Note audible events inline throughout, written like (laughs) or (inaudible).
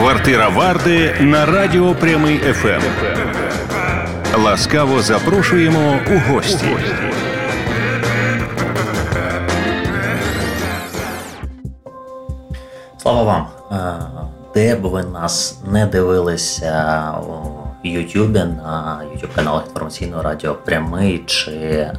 Квартира Варди на радіо Прямий ФМ. Ласкаво запрошуємо у гості. Слава вам! Е, де б ви нас не дивилися Ютубі на Ютуб каналах інформаційного радіо Прямий, чи е,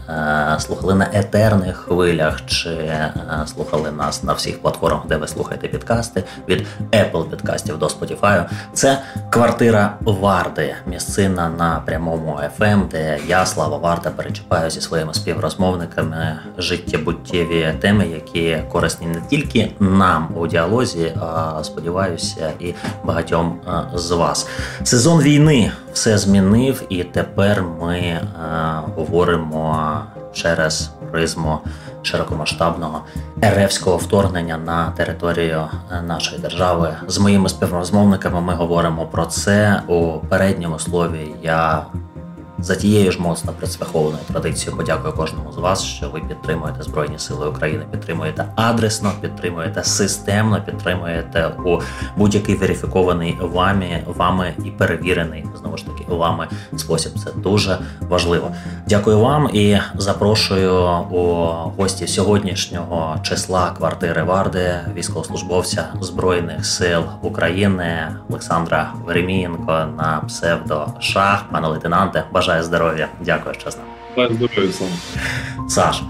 слухали на етерних хвилях, чи е, слухали нас на всіх платформах, де ви слухаєте підкасти від Apple підкастів до Spotify. Це квартира Варди, місцина на прямому FM, де я, Слава Варда, перечіпаю зі своїми співрозмовниками життєбуттєві теми, які корисні не тільки нам у діалозі, а сподіваюся, і багатьом е, з вас. Сезон війни все змінив, і тепер ми е, говоримо через призму широкомасштабного РФського вторгнення на територію е, нашої держави. З моїми співрозмовниками ми говоримо про це у передньому слові. Я за тією ж моцно присвяхованою традицією подякую кожному з вас, що ви підтримуєте Збройні Сили України, підтримуєте адресно, підтримуєте системно, підтримуєте у будь-який верифікований вами, вами і перевірений знову ж таки вами спосіб. Це дуже важливо. Дякую вам і запрошую у гості сьогоднішнього числа квартири Варди, військовослужбовця Збройних сил України Олександра Веремієнко на псевдо Шах. Пане лейтенанте, бажаю бажаю здоров'я. Дякую, чесно. Здоров'я сам. Саш,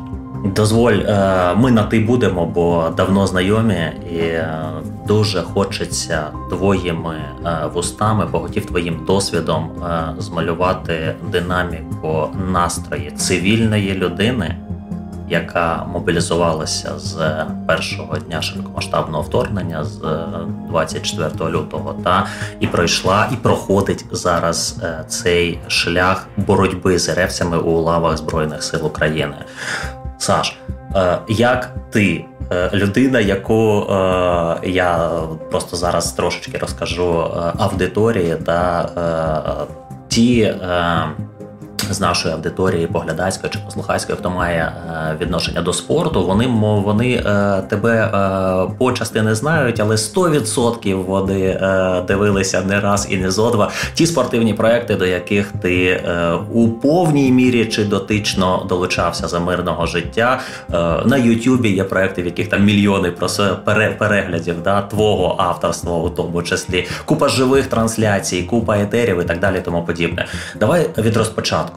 дозволь, е, ми на ти будемо, бо давно знайомі, і е, дуже хочеться твоїми е, вустами, поготів твоїм досвідом змалювати динаміку настрої цивільної людини яка мобілізувалася з першого дня широкомасштабного вторгнення з 24 лютого, та і пройшла і проходить зараз е, цей шлях боротьби з ревцями у лавах збройних сил України. Саш, е, як ти? Е, людина, яку я просто зараз трошечки розкажу аудиторії, та ті з нашої аудиторії поглядацької чи послухацької, хто має е, відношення до спорту, вони вони е, тебе е, почасти не знають, але 100% вони дивилися не раз і не зо два ті спортивні проекти, до яких ти у повній мірі чи дотично долучався за мирного життя. На Ютубі є проекти, в яких там мільйони переглядів да, твого авторства, у тому числі купа живих трансляцій, купа етерів і так далі. Тому подібне. Давай від розпочатку.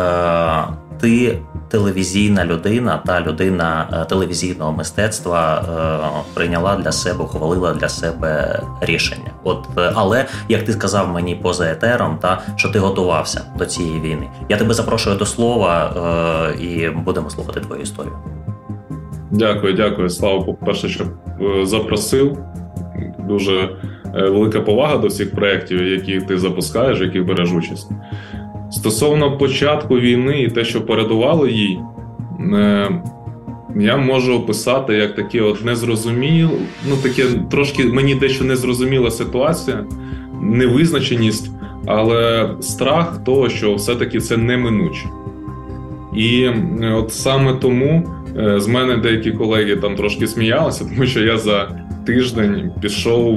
Е, ти телевізійна людина, та людина е, телевізійного мистецтва е, прийняла для себе, ухвалила для себе рішення. От, але як ти сказав мені поза етером, та що ти готувався до цієї війни. Я тебе запрошую до слова і будемо слухати твою історію. Дякую, дякую. Слава по перше, що запросив. Дуже велика повага до всіх проєктів, які ти запускаєш, які береш участь. Стосовно початку війни і те, що передувало їй, е, я можу описати як таке от незрозуміло, ну таке трошки мені дещо незрозуміла ситуація, невизначеність, але страх того, що все-таки це неминуче. І е, от саме тому е, з мене деякі колеги там трошки сміялися, (laughs) тому що я за тиждень пішов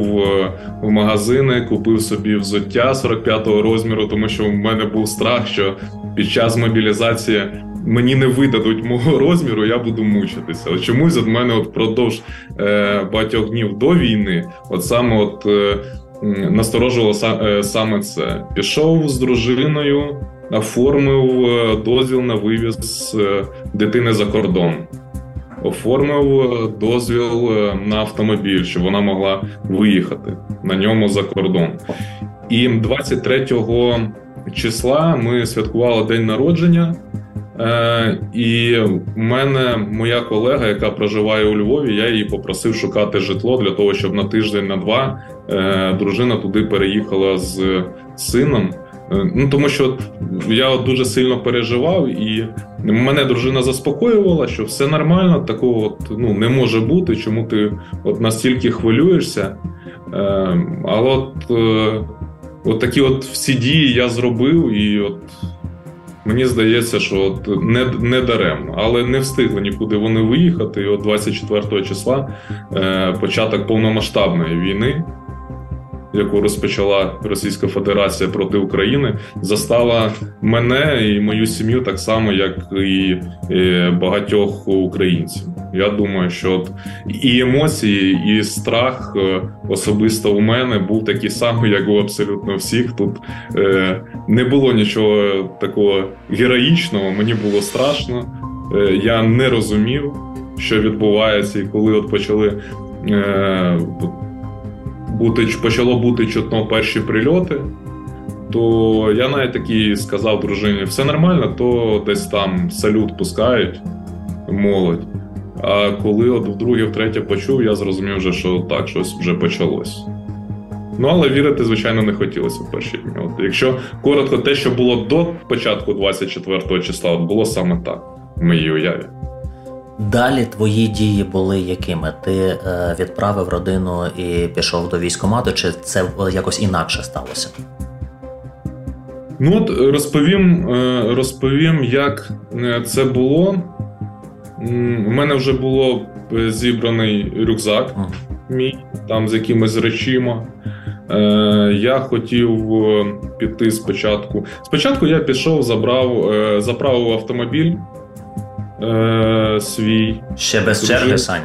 в магазини, купив собі взуття 45-го розміру, тому що в мене був страх, що під час мобілізації мені не видадуть мого (laughs) розміру, я буду мучитися. От чомусь від мене впродовж е, багатьох днів до війни, от саме от е, насторожувало е, саме це. Пішов з дружиною, оформив е, дозвіл на вивіз е, дитини за кордон оформив е, дозвіл е, на автомобіль, щоб вона могла виїхати на ньому за кордон. І 23 числа ми святкували день народження. Е, І в мене моя колега, яка проживає у Львові, я її попросив шукати житло для того, щоб на тиждень на два е, дружина туди переїхала з сином. Е, ну тому що я дуже сильно переживав, і мене дружина заспокоювала, що все нормально, такого от, ну не може бути. Чому ти от настільки хвилюєшся? Е, Але от е, от такі от всі дії я зробив, і от мені здається, що от не не даремно, але не встигли нікуди вони виїхати. І от 24 числа початок повномасштабної війни. Яку розпочала Російська Федерація проти України, застала мене і мою сім'ю так само, як і багатьох українців. Я думаю, що от і емоції, і страх е, особисто у мене був такий самий, як у абсолютно всіх. Тут е, не було нічого такого героїчного, мені було страшно. Е, я не розумів, що відбувається, і коли от почали е, бути почало бути чутно перші прильоти. То я навіть такий сказав дружині: все нормально, то десь там салют пускають молодь. А коли от вдруге, втретє почув, я зрозумів, вже, що так, щось вже почалось. Ну, але вірити, звичайно, не хотілося в перші дні. От, Якщо коротко, те, що було до початку 24 числа, от було саме так в моїй уяві. Далі твої дії були якими? Ти е, відправив родину і пішов до військкомату, чи це якось інакше сталося? Ну от розповім, е, розповім, як е, це було. У мене вже було е, зібраний рюкзак мій там з якимись речима. Я хотів піти спочатку. Спочатку я пішов, забрав, заправив автомобіль свій. Ще без черги, Сань?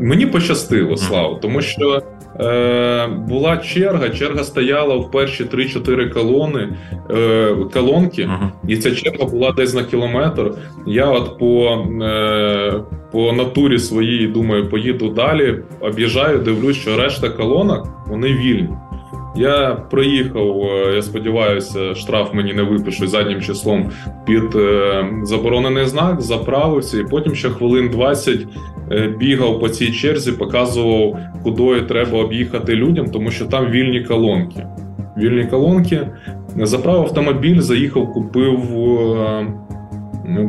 Мені пощастило, Слава, тому що Е, Була черга, черга стояла в перші 3-4 колони е, колонки, uh-huh. і ця черга була десь на кілометр. Я от по е, по натурі своїй думаю, поїду далі, об'їжджаю, дивлюсь, що решта колонок вони вільні. Я проїхав, е, я сподіваюся, штраф мені не випишуть заднім числом під е, заборонений знак, заправився, і потім ще хвилин 20 е, бігав по цій черзі, показував, куди треба об'їхати людям, тому що там вільні колонки. Вільні колонки. Заправив автомобіль, заїхав, купив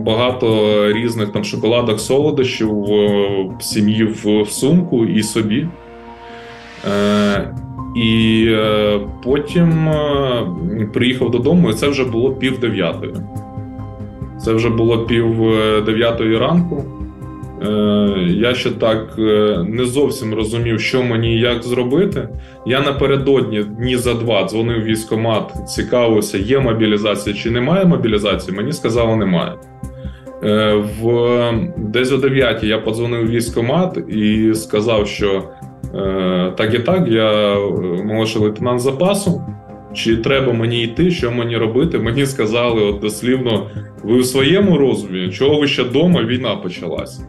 багато різних там шоколадок, солодощів сім'ї в сумку і собі. І е, потім е, приїхав додому, і це вже було пів дев'ятої. Це вже було пів е, дев'ятої ранку. Я ще так не зовсім розумів, що мені і як зробити. Я напередодні дні за два дзвонив в військкомат, цікавився, є мобілізація чи немає мобілізації. Мені сказали, немає. В десь о 9 я подзвонив в військкомат і сказав, що так і так, я е, молодший лейтенант запасу. Чи треба мені йти, що мені робити? Мені сказали от дослівно: ви в своєму розумі, чого ви ще вдома, війна почалась.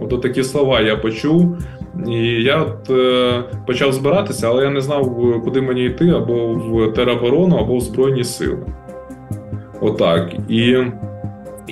От такі слова я почув, і я от е, почав збиратися, але я не знав, куди мені йти або в тероборону, або в Збройні Сили. Отак. І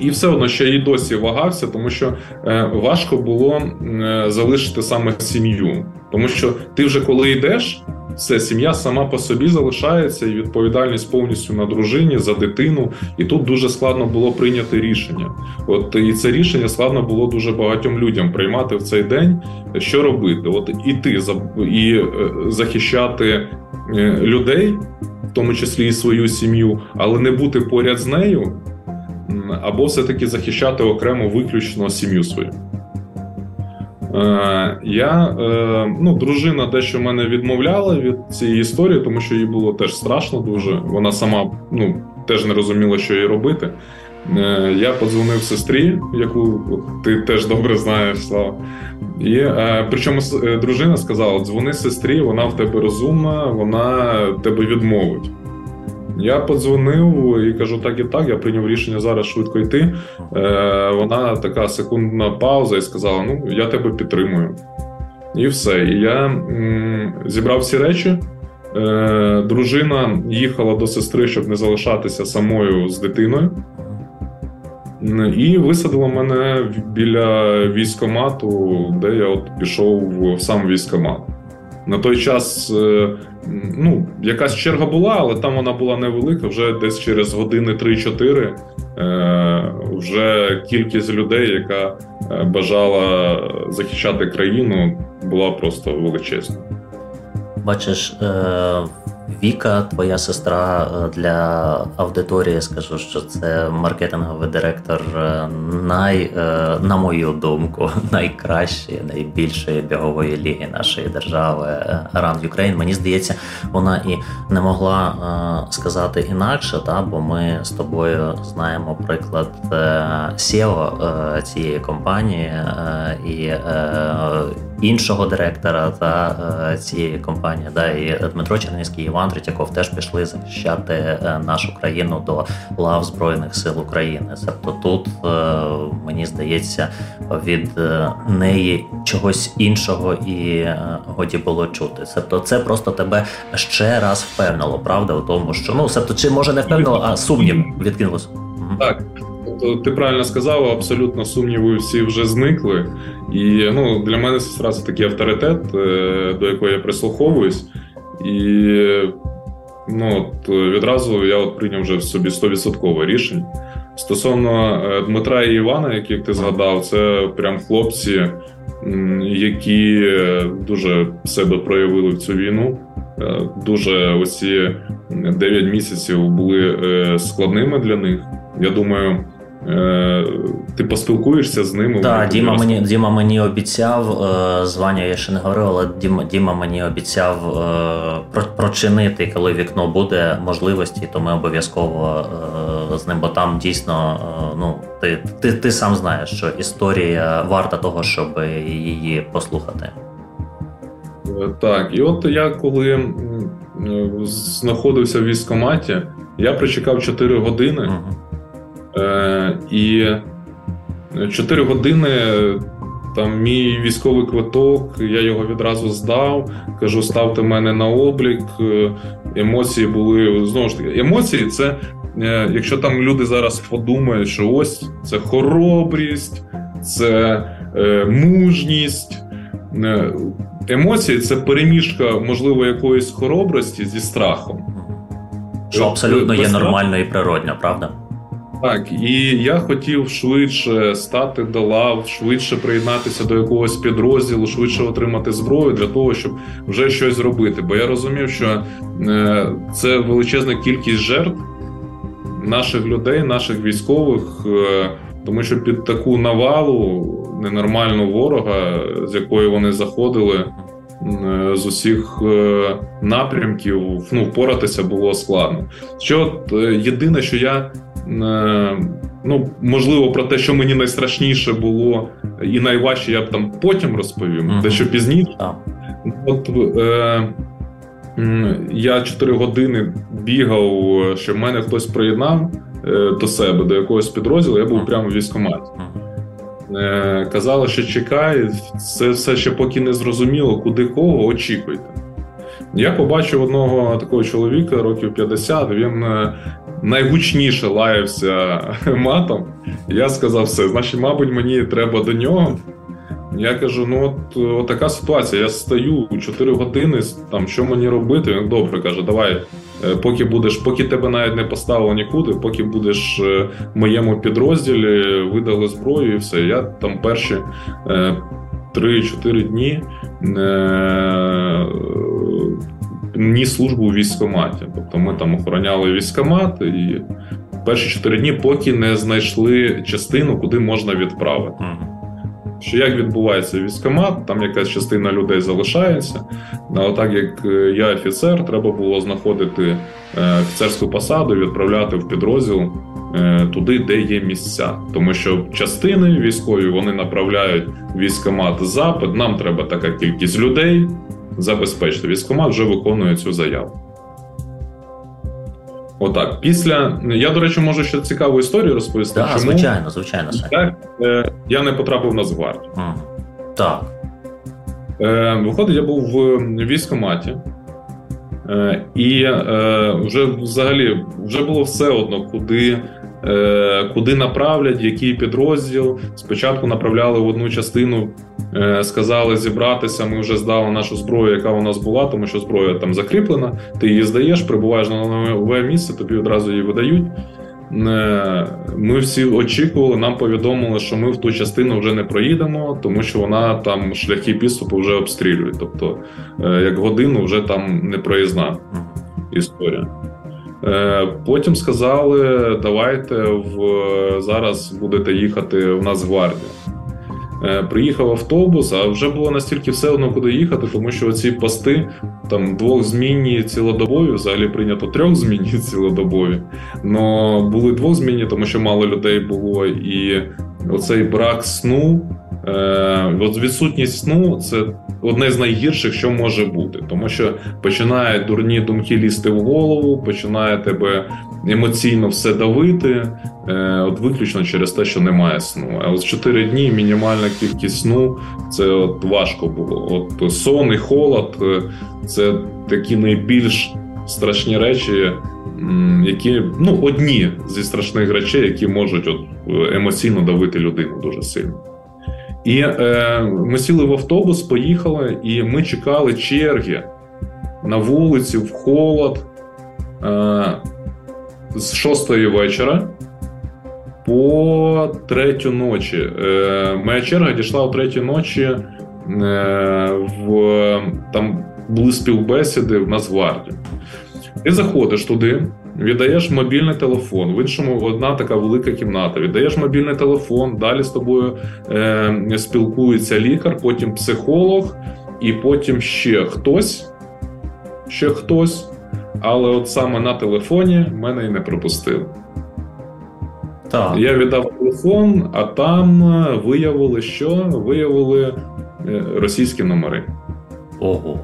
і все одно ще і досі вагався, тому що е, важко було е, залишити саме сім'ю. Тому що ти вже коли йдеш, все, сім'я сама по собі залишається, і відповідальність повністю на дружині за дитину. І тут дуже складно було прийняти рішення. От і це рішення складно було дуже багатьом людям приймати в цей день, що робити. От іти і е, захищати людей, в тому числі і свою сім'ю, але не бути поряд з нею або все-таки захищати окремо виключно сім'ю свою. Е, я, е, ну, Дружина дещо мене відмовляла від цієї історії, тому що їй було теж страшно дуже. Вона сама ну, теж не розуміла, що їй робити. Е, я подзвонив сестрі, яку ти теж добре знаєш, Слава. І, Причому дружина сказала: дзвони сестрі, вона в тебе розумна, вона тебе відмовить. Я подзвонив і кажу, так і так. Я прийняв рішення зараз швидко йти. Е, Вона така секундна пауза і сказала: Ну, я тебе підтримую. І все. І я м, зібрав всі речі. Е, Дружина їхала до сестри, щоб не залишатися самою з дитиною. І висадила мене біля військомату, де я от пішов в сам військомат. На той час е, ну, якась черга була, але там вона була невелика. Вже десь через години 3-4 е, вже кількість людей, яка е, бажала захищати країну, була просто величезна. Бачиш, Віка, твоя сестра е, для аудиторії, скажу, що це маркетинговий директор е, най, е, на мою думку, (laughs) найкращої, найбільшої бігової ліги нашої держави Run Ukraine. Мені здається, вона і не могла сказати інакше, та, бо ми з тобою знаємо приклад SEO цієї компанії і іншого директора та цієї компанії. Да, І Дмитро Чернівський і Іван Третьяков теж пішли захищати е, нашу країну до лав Збройних сил України. Тобто тут е, мені здається від е, неї чогось іншого і годі було чути. Тобто це просто тебе ще раз впевнило, правда, у тому, що ну тобто, чи може не впевнило, а сумнів відкинулося. Так. Тобто ти правильно сказав, абсолютно сумніви всі вже зникли. І ну, для мене сестра це такий авторитет, до якого я прислуховуюсь. І ну, от відразу я от прийняв вже в собі 100% рішень. Стосовно е, Дмитра і Івана, яких ти згадав, це прям хлопці, які дуже себе проявили в цю війну. Е, дуже оці 9 місяців були е, складними для них. Я думаю. Е, ти поспілкуєшся з ними. Так, Діма мені Діма мені обіцяв, е, з Ваню я ще не говорив, але Діма Діма мені обіцяв е, прочинити, коли вікно буде можливості, то ми обов'язково з ним, бо там дійсно ну, ти, ти, ти сам знаєш, що історія варта того, щоб її послухати. Так, і от я коли знаходився в військкоматі, я прочекав 4 години. Угу. Е, і 4 години там мій військовий квиток, я його відразу здав. Кажу, ставте мене на облік. Е, емоції були знову ж таки. Емоції це е, якщо там люди зараз подумають, що ось це хоробрість, це мужність. Емоції це переміжка, можливо, якоїсь хоробрості зі страхом. Що абсолютно є нормально і природньо, правда? Так, і я хотів швидше стати до лав, швидше приєднатися до якогось підрозділу, швидше отримати зброю для того, щоб вже щось зробити. Бо я розумів, що е, це величезна кількість жертв наших людей, наших військових, е, тому що під таку навалу ненормальну ворога, з якої вони заходили. Е, з усіх напрямків ну, впоратися було складно. Що єдине, що я ну, можливо, про те, що мені найстрашніше було, і найважче я б там потім розповім, uh-huh. дещо пізніше. Uh-huh. От е, я 4 години бігав, щоб мене хтось приєднав е, до себе, до якогось підрозділу, я був uh-huh. прямо в військкоматі. Е, Казали, що чекай, це все ще поки не зрозуміло, куди кого очікуйте. Я побачив одного такого чоловіка, років 50, він е, найгучніше лаявся (laughs) матом. Я сказав, все, значить, мабуть, мені треба до нього. Я кажу: ну от, от така ситуація. Я стою 4 години, там що мені робити? Він добре каже, давай, е, поки будеш, поки тебе навіть не поставило нікуди, поки будеш е, в моєму підрозділі, видали зброю, і все. Я там перші 3-4 дні ні службу у військкоматі. Тобто ми там охороняли військкомат і перші чотири дні, поки не знайшли частину, куди можна відправити. Що як відбувається військкомат, там якась частина людей залишається. А отак як е, я офіцер, треба було знаходити е, офіцерську посаду, відправляти в підрозділ е, туди, де є місця. Тому що частини військові вони направляють військкомат запит. Нам треба така кількість людей забезпечити. Військкомат вже виконує цю заяву. Отак. Після. Я, до речі, можу ще цікаву історію розповісти. Так, Чому? Звичайно, звичайно. Так, е, Я не потрапив на Нацгвардію. Mm. Так. Е, Виходить, я був в військкоматі. Е, І е, вже взагалі вже було все одно, куди куди направлять, який підрозділ. Спочатку направляли в одну частину, е, сказали зібратися. Ми вже здали нашу зброю, яка у нас була, тому що зброя там закріплена. Ти її здаєш, прибуваєш на нове місце, тобі одразу її видають. Е, ми всі очікували, нам повідомили, що ми в ту частину вже не проїдемо, тому що вона там шляхи підступу вже обстрілюють. Тобто, як годину вже там не проїзна. історія. Е, потім сказали, давайте в зараз будете їхати в Нацгвардію. Е, приїхав автобус, а вже було настільки все одно куди їхати, тому що ці пости там двохзмінні цілодобові, взагалі прийнято трьохзмінні (laughs) цілодобові. але були двохзмінні, тому що мало людей було, і оцей брак сну. Е, от Відсутність сну це одне з найгірших, що може бути, тому що починає дурні думки лізти в голову, починає тебе емоційно все давити, е, от виключно через те, що немає сну. А от 4 дні мінімальна кількість сну це от важко було. От сон і холод е, це такі найбільш страшні речі. Які ну одні зі страшних речей, які можуть от емоційно давити людину дуже сильно. І е, ми сіли в автобус, поїхали, і ми чекали черги на вулиці в холод е, з шостої вечора по третю ночі. Е, Моя черга дійшла о третій ночі. Е, в Там були співбесіди в Нацгвардії. Ти заходиш туди, віддаєш мобільний телефон. В іншому одна така велика кімната. Віддаєш мобільний телефон, далі з тобою е, спілкується лікар, потім психолог, і потім ще хтось. Ще хтось. Але от саме на телефоні мене і не пропустили. Так. Я віддав телефон, а там виявили, що виявили е, російські номери. Ого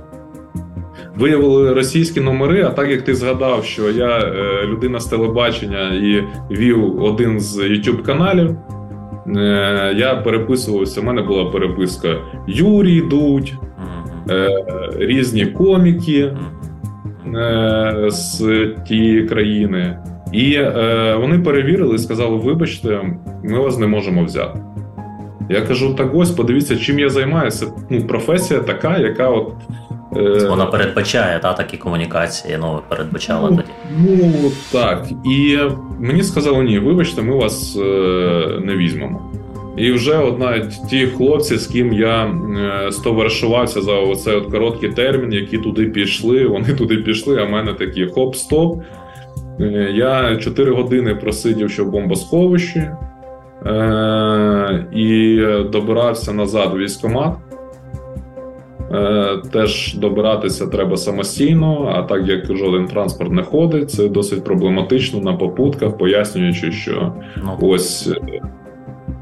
виявили російські номери. А так як ти згадав, що я е, людина з телебачення і вів один з youtube каналів, е, я переписувався. У мене була переписка Юрій Дудь, е, різні коміки з тієї країни. І е, вони перевірили і сказали: вибачте, ми вас не можемо взяти. Я кажу: так ось подивіться, чим я займаюся. Ну, професія така, яка от Вона передбачає та, такі комунікації, ну передбачала ну, тоді. Ну так. І мені сказали, ні, вибачте, ми вас е, не візьмемо. І вже одна ті хлопці, з ким я е, стоваришувався за оцей от короткий термін, які туди пішли, вони (laughs) туди пішли, а в мене такі хоп-стоп. Е, я 4 години просидів, що в бомбосховищі, е, і добирався назад у військкомат. Е, теж добиратися треба самостійно, а так як жоден транспорт не ходить, це досить проблематично на попутках, пояснюючи, що ну. ось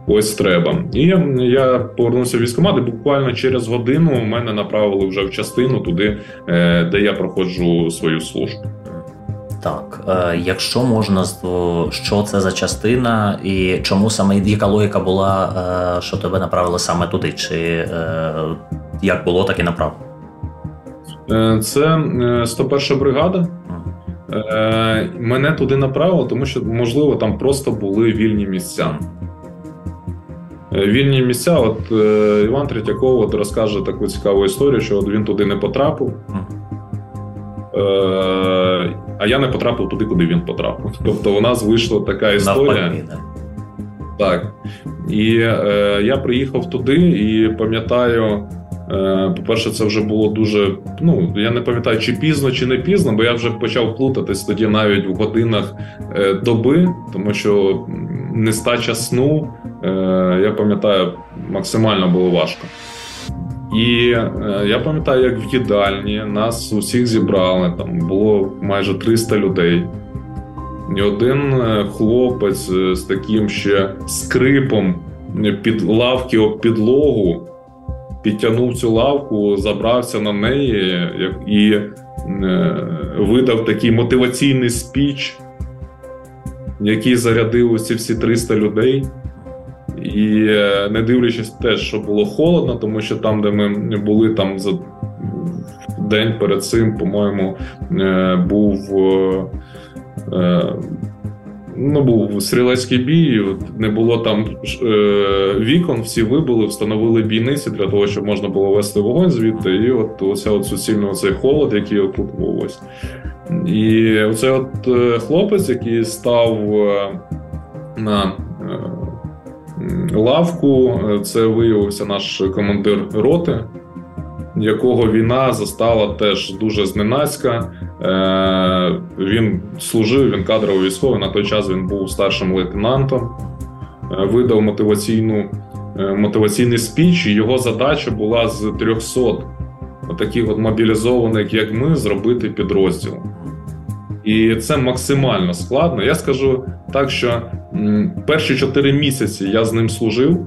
ось треба. І я повернувся в військкомат, і буквально через годину мене направили вже в частину туди, е, де я проходжу свою службу. Так, е, якщо можна, що це за частина, і чому саме яка логіка була, е, що тебе направили саме туди? Чи е, як було, так і направили? Це 101 е, бригада. Е, мене туди направили, тому що, можливо, там просто були вільні місця. Вільні місця, от Іван Третьяков от розкаже таку цікаву історію, що от він туди не потрапив. А я не потрапив туди, куди він потрапив. Тобто, у нас вийшла така історія. Так. І е, я приїхав туди і пам'ятаю. Е, по-перше, це вже було дуже. Ну я не пам'ятаю, чи пізно, чи не пізно, бо я вже почав плутатись тоді навіть в годинах е, доби, тому що нестача сну, е, я пам'ятаю, максимально було важко. І я пам'ятаю, як в їдальні нас усіх зібрали. Там було майже 300 людей. І один хлопець з таким ще скрипом під лавки об підлогу підтягнув цю лавку, забрався на неї і е, видав такий мотиваційний спіч, який зарядив усі всі 300 людей. І е, не дивлячись те, що було холодно, тому що там, де ми були, там за день перед цим, по-моєму, е, був ну, був стрілецький бій, не було там е, вікон, всі вибули, встановили бійниці для того, щоб можна було вести вогонь звідти. І от оця от суцільний оцей холод, який отут ось. І оцей от е, хлопець, який став е, на е, лавку, це виявився наш командир роти. якого війна застала теж дуже зненацька. Е, Він служив, він кадровий військовий. На той час він був старшим лейтенантом, е, видав мотиваційну, е, мотиваційний спіч. Його задача була з 300 таких от мобілізованих, як ми, зробити підрозділ. І це максимально складно. Я скажу так, що перші 4 місяці я з ним служив,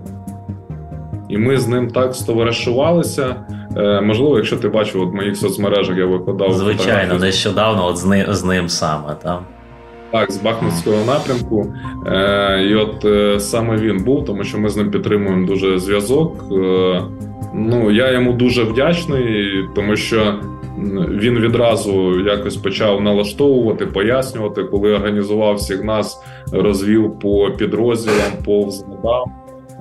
і ми з ним так стоваришувалися. Е, можливо, якщо ти бачив от в моїх соцмережах, я викладав. Звичайно, фотографії. нещодавно от з ним, з ним саме. Там. Так, з Бахмутського напрямку. Е, і от е, саме він був, тому що ми з ним підтримуємо дуже зв'язок. Е, ну, я йому дуже вдячний, тому що він відразу якось почав налаштовувати, пояснювати, коли організував всіх нас, розвів по підрозділам, по взводам,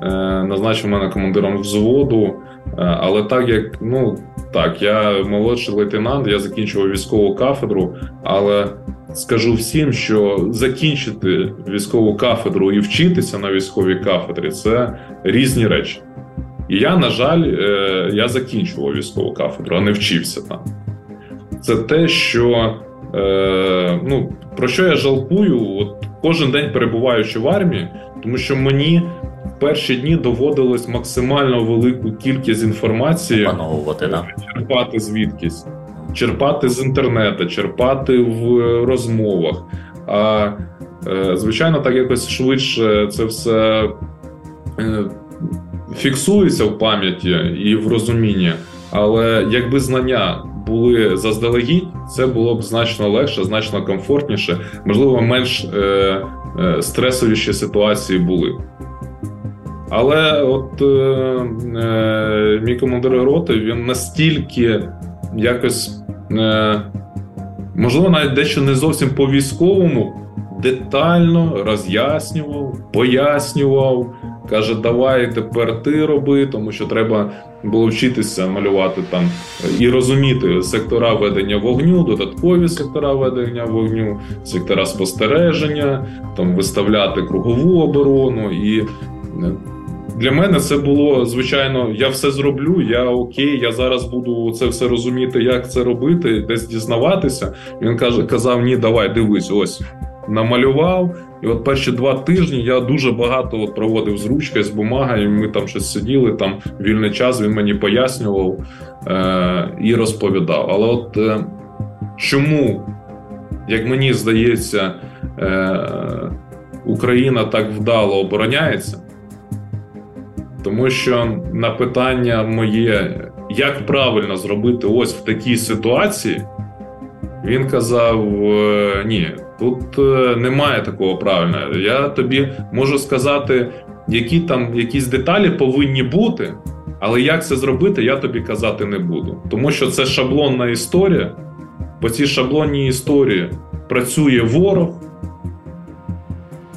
е, назначив мене командиром взводу. Е, Але так як ну так, я молодший лейтенант, я закінчував військову кафедру, але скажу всім, що закінчити військову кафедру і вчитися на військовій кафедрі це різні речі. І я, на жаль, е, я закінчував військову кафедру, а не вчився там. Це те, що е, ну, про що я жалкую, от кожен день перебуваючи в армії, тому що мені в перші дні доводилось максимально велику кількість інформації Опановувати, да? черпати звідкись, черпати з інтернету, черпати в розмовах. А е, звичайно, так якось швидше це все е, фіксується в пам'яті і в розумінні. Але якби знання були заздалегідь, це було б значно легше, значно комфортніше, можливо, менш е, е, стресовіші ситуації були. Але от е, е, мій командир роти він настільки якось, е, можливо, навіть дещо не зовсім по військовому, детально роз'яснював, пояснював. Каже, давай тепер ти роби, тому що треба було вчитися малювати там і розуміти сектора ведення вогню, додаткові сектора ведення вогню, сектора спостереження, там виставляти кругову оборону. І е, для мене це було звичайно, я все зроблю. Я окей, я зараз буду це все розуміти, як це робити, десь дізнаватися. Він каже, казав: Ні, давай, дивись, ось намалював. І от перші два тижні я дуже багато от проводив з ручкою, з бумагою. Ми там щось сиділи. Там вільний час він мені пояснював е- і розповідав. Але от е- чому, як мені здається, е- Україна так вдало обороняється? Тому що на питання моє, як правильно зробити ось в такій ситуації, він казав: «Е, ні, тут е, немає такого правильного. Я тобі можу сказати, які там якісь деталі повинні бути, але як це зробити, я тобі казати не буду. Тому що це шаблонна історія. По цій шаблонній історії працює ворог.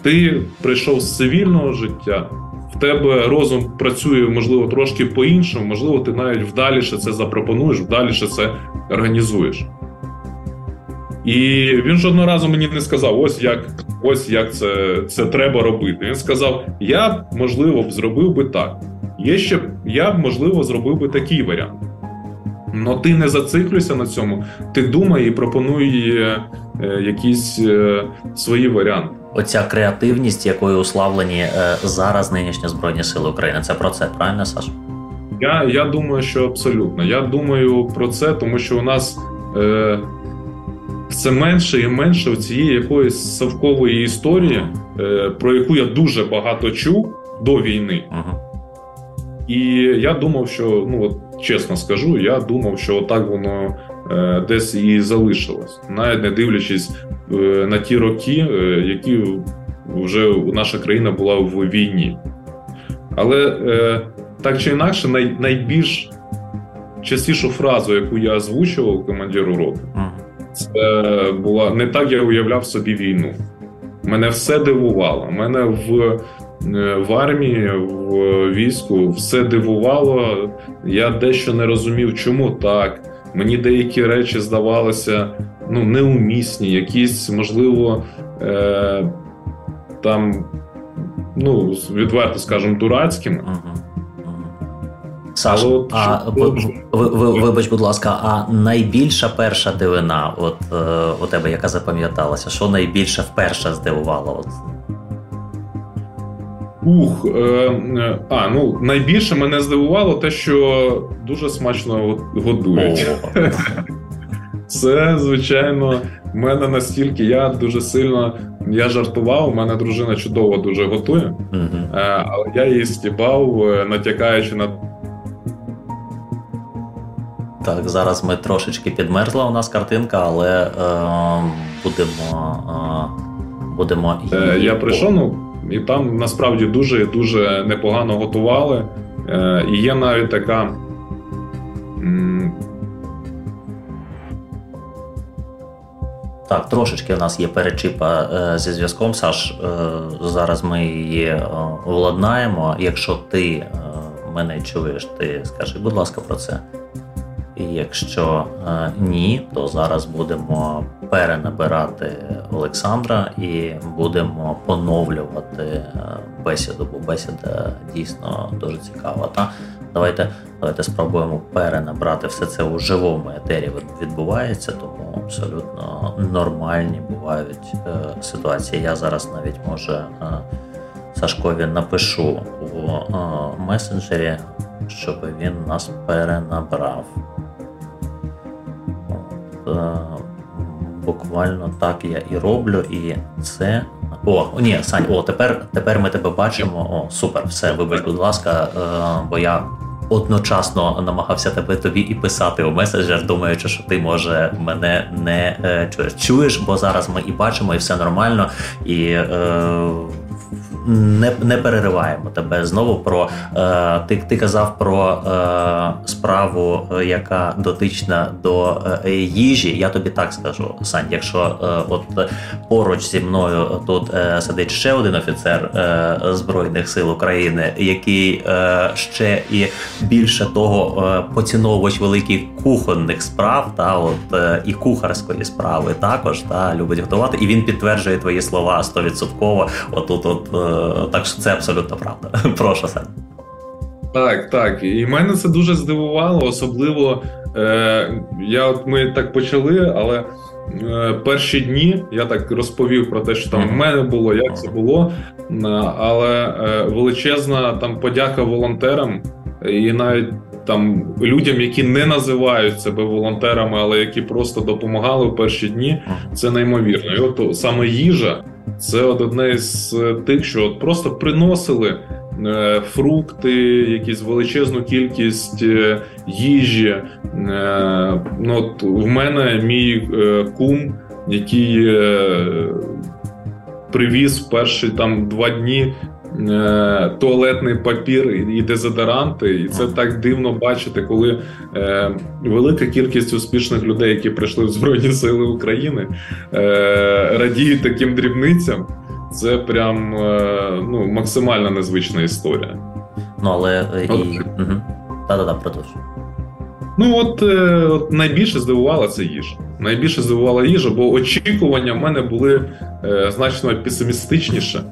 Ти прийшов з цивільного життя, в тебе розум працює, можливо, трошки по-іншому, можливо, ти навіть вдаліше це запропонуєш, вдаліше це організуєш. І він жодного разу мені не сказав: ось як ось як це це треба робити. Він сказав: я б, можливо, б зробив би так. Є ще я б, можливо, зробив би такий варіант. Но ти не зациклюйся на цьому, ти думай і пропонуй е, е, якісь е, свої варіанти. Оця креативність, якою уславлені зараз нинішні Збройні Сили України. Це про це, правильно, Саш? Я я думаю, що абсолютно. Я думаю про це, тому що у нас е, все менше і менше цієї якоїсь совкової історії, е, про яку я дуже багато чув до війни. Угу. І я думав, що ну от чесно скажу, я думав, що так воно е, десь і залишилось, навіть не дивлячись е, на ті роки, е, які вже наша країна була в війні. Але е, так чи інакше, най, найбільш частішу фразу, яку я озвучував командиру роти, Угу. Це була не так, я уявляв собі війну. Мене все дивувало. Мене в в армії, в війську все дивувало. Я дещо не розумів, чому так. Мені деякі речі здавалися ну, неумісні, якісь, можливо, е- там, ну, відверто скажемо, дурацькими. Угу. Саш, от, а ви, ви, вибач, будь ласка, а найбільша перша дивина, от е, у тебе, яка запам'яталася, що найбільше вперше здивувало? От? Ух, е, е, а ну найбільше мене здивувало те, що дуже смачно готують. (laughs) Це, звичайно, в мене настільки я дуже сильно я жартував. У мене дружина чудово дуже готує, mm-hmm. але я її стібав, е, натякаючи на. Так, зараз ми трошечки підмерзла у нас картинка, але е, будемо. Е, будемо її... Я прийшов, ну і там насправді дуже дуже непогано готували. Е, І є навіть така. Так, трошечки у нас є перечіпа е, зі зв'язком. Саш, е, зараз ми її е, владнаємо. Якщо ти е, мене чуєш, ти скажи, будь ласка, про це. І якщо е, ні, то зараз будемо перенабирати Олександра і будемо поновлювати е, бесіду, бо бесіда дійсно дуже цікава. Та давайте давайте спробуємо перенабрати все це у живому етері. Відбувається, тому абсолютно нормальні бувають е, ситуації. Я зараз навіть може Сашкові напишу у месенджері, щоб він нас перенабрав. Е, буквально так я і роблю, і це. О, ні, Сань, о, тепер тепер ми тебе бачимо. О, супер, все, вибач, будь ласка, е, бо я одночасно намагався тебе тобі і писати у меседжер, думаючи, що ти може мене не е, чуєш. Чуєш, бо зараз ми і бачимо, і все нормально. І е, не не перериваємо тебе. Знову про е, ти ти казав про е, справу, е, яка дотична до е, їжі. Я тобі так скажу, Сань, якщо е, от поруч зі мною тут е, сидить ще один офіцер Збройних сил України, який ще і більше того поціновувач великих кухонних справ, та от і кухарської справи також та любить готувати, і він підтверджує твої слова стовідсотково. Отут, от. Е, так що це абсолютно правда. (laughs) Прошу Сен. Так, так. І мене це дуже здивувало. Особливо е, я от ми так почали, але е, перші дні я так розповів про те, що там в мене було, як це було. Але е, величезна там подяка волонтерам і навіть. Там людям, які не називають себе волонтерами, але які просто допомагали в перші дні, це неймовірно. І от саме їжа це от одне з е, тих, що от просто приносили е, фрукти, якісь величезну кількість е, їжі. Ну, от В мене мій кум, який привіз перші там два дні туалетний папір і дезодоранти, і це так дивно бачити, коли е, велика кількість успішних людей, які прийшли в Збройні Сили України, е, радіють таким дрібницям. Це прям ну, максимально незвична історія. Ну, але і. Угу. Та-да-да, продовжуй. Ну, от, от найбільше здивувала це їжа. Найбільше здивувала їжа, бо очікування в мене були е, значно песимістичніше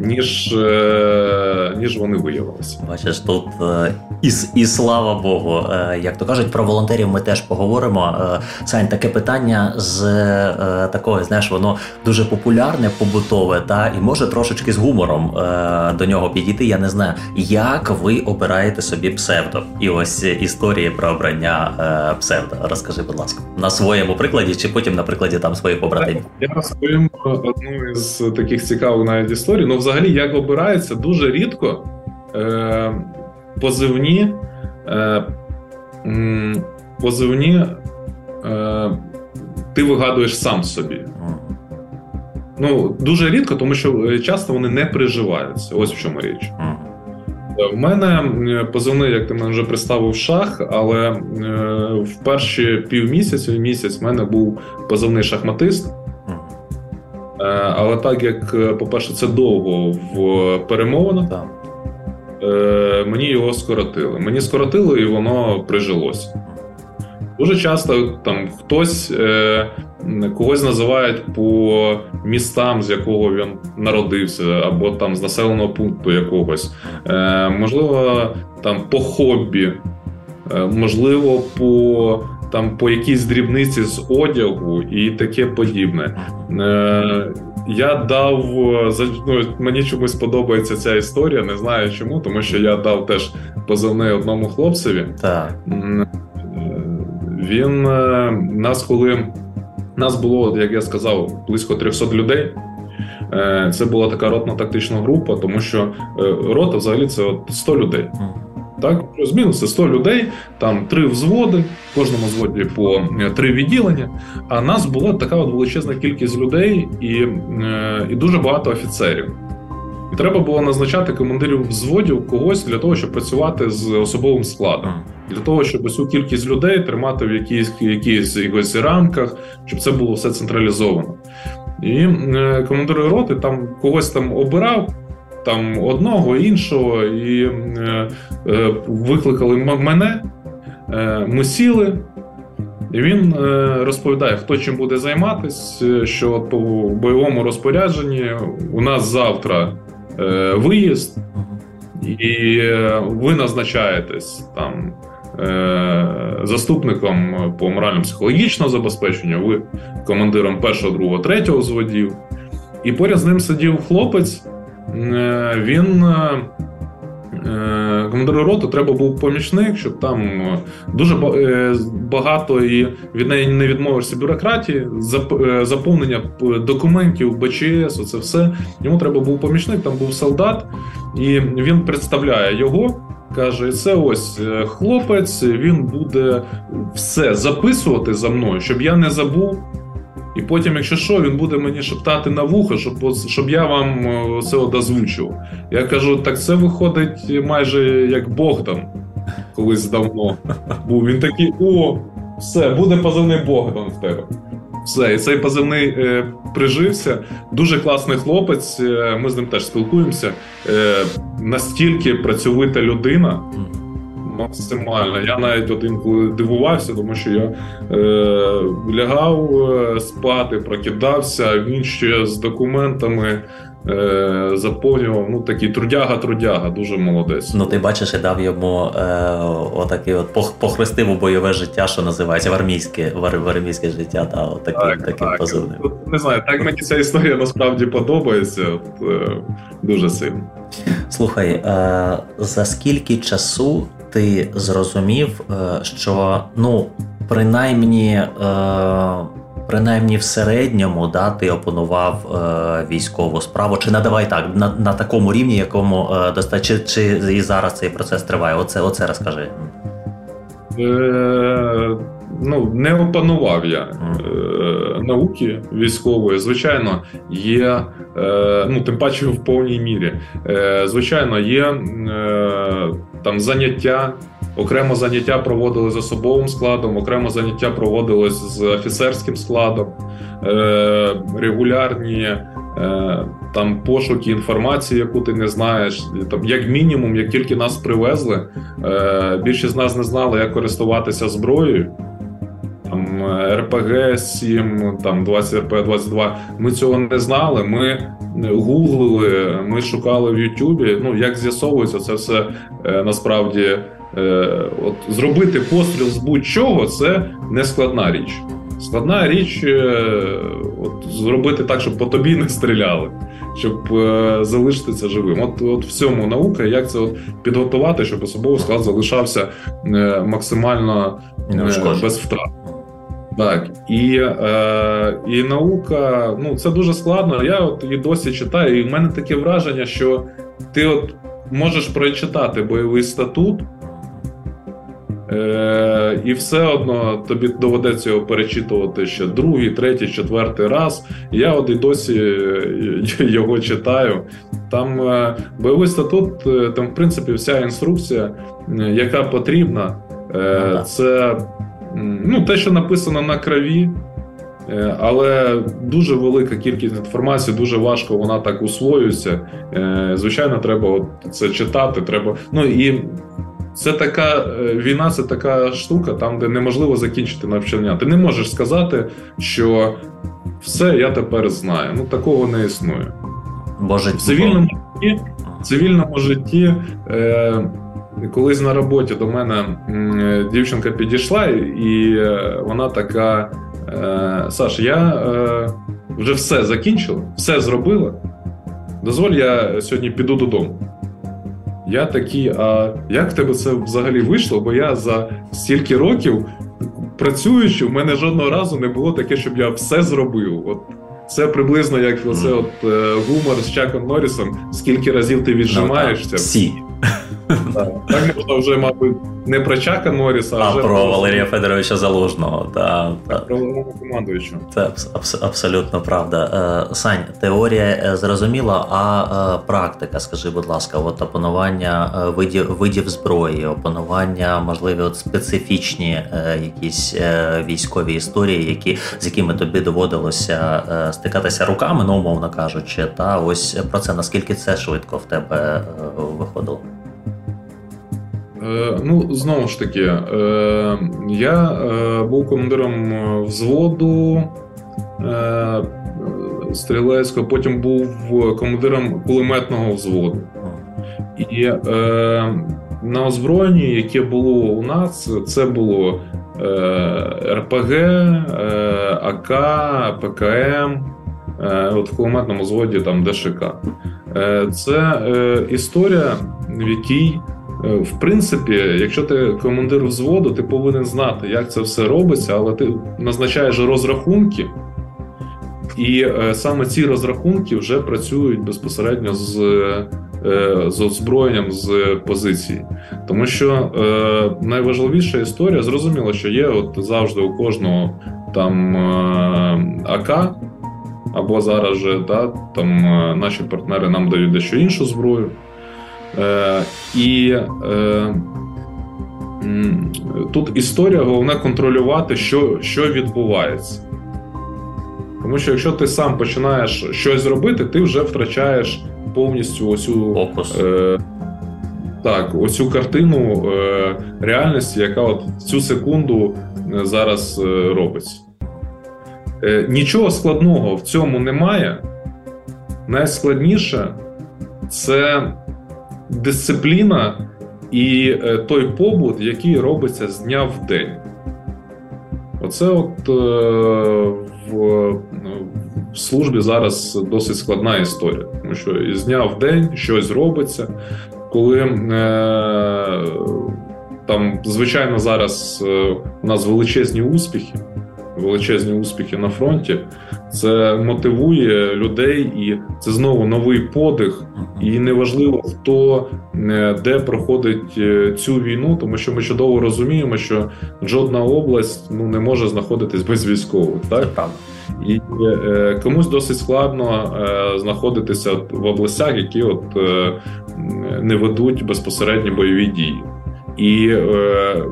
ніж е, ніж вони виявилися. Бачиш, тут е, і і слава Богу. Е, як то кажуть, про волонтерів ми теж поговоримо. Сань, таке питання з такого, знаєш, воно дуже популярне, побутове, та і може трошечки з гумором до нього підійти. Я не знаю, як ви обираєте собі псевдо. І ось історії про обрання псевдо. Розкажи, будь ласка, на своєму прикладі, чи потім на прикладі там своїх побратимів? Я розповім одну із таких цікавих навіть історій. Ну, взагалі, як обирається, дуже рідко е, позивні е, позивні е, ти вигадуєш сам собі. Ну, Дуже рідко, тому що е, часто вони не приживаються. Ось в чому річ. У мене позивний, як ти мене вже представив, шах, але е, в перші півмісяця місяць в мене був позивний шахматист. Е, але так як, е, по-перше, це довго в перемовинах, е, мені його скоротили. Мені скоротили, і воно прижилося. Дуже часто там хтось когось називають по містам, з якого він народився, або там з населеного пункту якогось. Можливо, там по хобі. можливо, по там по якійсь дрібниці з одягу і таке подібне. Я дав ну, мені чомусь подобається ця історія. Не знаю чому, тому що я дав теж позивний одному хлопцеві. Так. Він нас, коли нас було, як я сказав, близько 300 людей. Е, це була така ротно-тактична група, тому що е, рота взагалі це от 100 людей. Так, плюс це 100 людей, там три взводи, в кожному взводі по е, три відділення. А нас була така от величезна кількість людей і, і дуже багато офіцерів. І треба було назначати командирів взводів когось для того, щоб працювати з особовим складом, для того, щоб цю кількість людей тримати в якійсь якійсь якось рамках, щоб це було все централізовано. І е, командир роти там когось там обирав. Там одного, іншого, і е, е, викликали мене, е, ми сіли, і він е, розповідає, хто чим буде займатися, що по бойовому розпорядженні у нас завтра е, виїзд, і е, ви назначаєтесь там Е, заступником по морально-психологічному забезпеченню, ви командиром першого, другого, третього зводів. І поряд з ним сидів хлопець. Е, він е, командир роту треба був помічник, щоб там дуже багато і від неї не відмовишся бюрократії, заповнення документів, БЧС, оце все. Йому треба був помічник, там був солдат, і він представляє його. Каже, це ось е, хлопець, він буде все записувати за мною, щоб я не забув. І потім, якщо що, він буде мені шептати на вухо, щоб щоб я вам це озвучив. Я кажу: так це виходить майже як Богдан колись давно був. Він такий: о, все, буде позивний Богдан в тебе. Все, і цей позивний е, прижився. Дуже класний хлопець. Е, ми з ним теж спілкуємося. Е, Настільки працьовита людина. Максимально. Я навіть один коли дивувався, тому що я е, лягав е, спати, прокидався, він ще з документами е, заповнював. Ну такий трудяга-трудяга, дуже молодець. Ну ти бачиш, я дав йому е, отакий от похрестив у бойове життя, що називається в армійське в армійське життя. Та отакий, так, таким так. позивним. Не знаю, так мені ця історія насправді подобається. От, е, дуже сильно. Слухай, е, за скільки часу ти зрозумів, е, що ну принаймні. Е, принаймні в середньому да, ти опанував е, військову справу, чи надавай так на на такому рівні, якому чи, чи і зараз цей процес триває? Оце оце розкажи. Ну, не опанував я е, науки військової. Звичайно, є, е, ну тим паче в повній мірі. Е, Звичайно, є е, там заняття Окремо заняття проводили з особовим складом, окремо заняття проводилось з офіцерським складом, е, регулярні е, там пошуки інформації, яку ти не знаєш. Там, Як мінімум, як тільки нас привезли, е, більшість з нас не знали, як користуватися зброєю. Там РПГ 7, там 20 РП 22 Ми цього не знали. Ми гуглили, ми шукали в Ютубі. Ну як з'ясовується, це все е, насправді. Е, от Зробити постріл з будь-чого це не складна річ. Складна річ е, от, зробити так, щоб по тобі не стріляли, щоб е, залишитися живим. От от в цьому наука, як це от підготувати, щоб особовий склад залишався е, максимально е, без втрат. Так, і е, і наука, ну це дуже складно. Я от і досі читаю, і в мене таке враження, що ти от можеш прочитати бойовий статут. Е, І все одно тобі доведеться його перечитувати ще другий, третій, четвертий раз. Я от і досі е, (laughs) його читаю. Там е, бойовий статут, е, там, в принципі, вся інструкція, яка потрібна, це ну, те, що написано на крові. Але дуже велика кількість інформації, дуже важко вона так усвоюється. Звичайно, треба це читати. Треба. Ну і це така е, війна, це така штука, там, де неможливо закінчити навчання. Ти не можеш сказати, що все я тепер знаю. Ну такого не існує. Боже, в цивільному житті, в цивільному житті е, колись на роботі до мене дівчинка підійшла, і вона така: Саш, я вже все закінчила, все зробила. Дозволь, я сьогодні піду додому. Я такий, а як в тебе це взагалі вийшло? Бо я за стільки років працюючи, в мене жодного разу не було таке, щоб я все зробив. От це приблизно як оце от е, гумор з Чаком Норрісом. Скільки разів ти віджимаєшся? Ну, всі. Так можна вже, мабуть, не про Чака Норріса, а, а вже про Валерія Федоровича Залужного. Та, та. Про командуючого. Це абс- абсолютно правда. Е, Сань, теорія е, зрозуміла, а е, практика, скажи, будь ласка, от опанування видів видів зброї, опанування, можливі, от специфічні якісь військові історії, які з якими тобі доводилося стикатися руками, ну умовно кажучи, та ось про це наскільки це швидко в тебе виходило. Е, ну, знову ж таки, е, я е, був командиром взводу стрілецького, потім був командиром кулеметного взводу. І на озброєнні, яке було у нас, це було РПГ, АК, ПКМ. От в кулеметному взводі там ДШК. Це історія, в якій в принципі, якщо ти командир взводу, ти повинен знати, як це все робиться, але ти назначаєш розрахунки, і е, саме ці розрахунки вже працюють безпосередньо з е, з озброєнням з позиції. Тому що е, найважливіша історія, зрозуміло, що є от завжди у кожного там е, АК, або зараз же да, там наші партнери нам дають дещо іншу зброю. Е, І е, тут історія головне контролювати, що, що відбувається. Тому що якщо ти сам починаєш щось робити, ти вже втрачаєш повністю оцю Е, так, оцю картину е, реальності, яка от цю секунду е, зараз е, робиться. Е, Нічого складного в цьому немає. Найскладніше це дисципліна і е, той побут, який робиться з дня в день. Оце от е, в, в службі зараз досить складна історія, тому що з дня в день щось робиться, коли е, там, звичайно, зараз е, у нас величезні успіхи, величезні успіхи на фронті. Це мотивує людей, і це знову новий подих. І неважливо хто е, де проходить е, цю війну, тому що ми чудово розуміємо, що жодна область ну не може знаходитись без військових. Так і е, комусь досить складно е, знаходитися в областях, які от е, не ведуть безпосередні бойові дії. І е,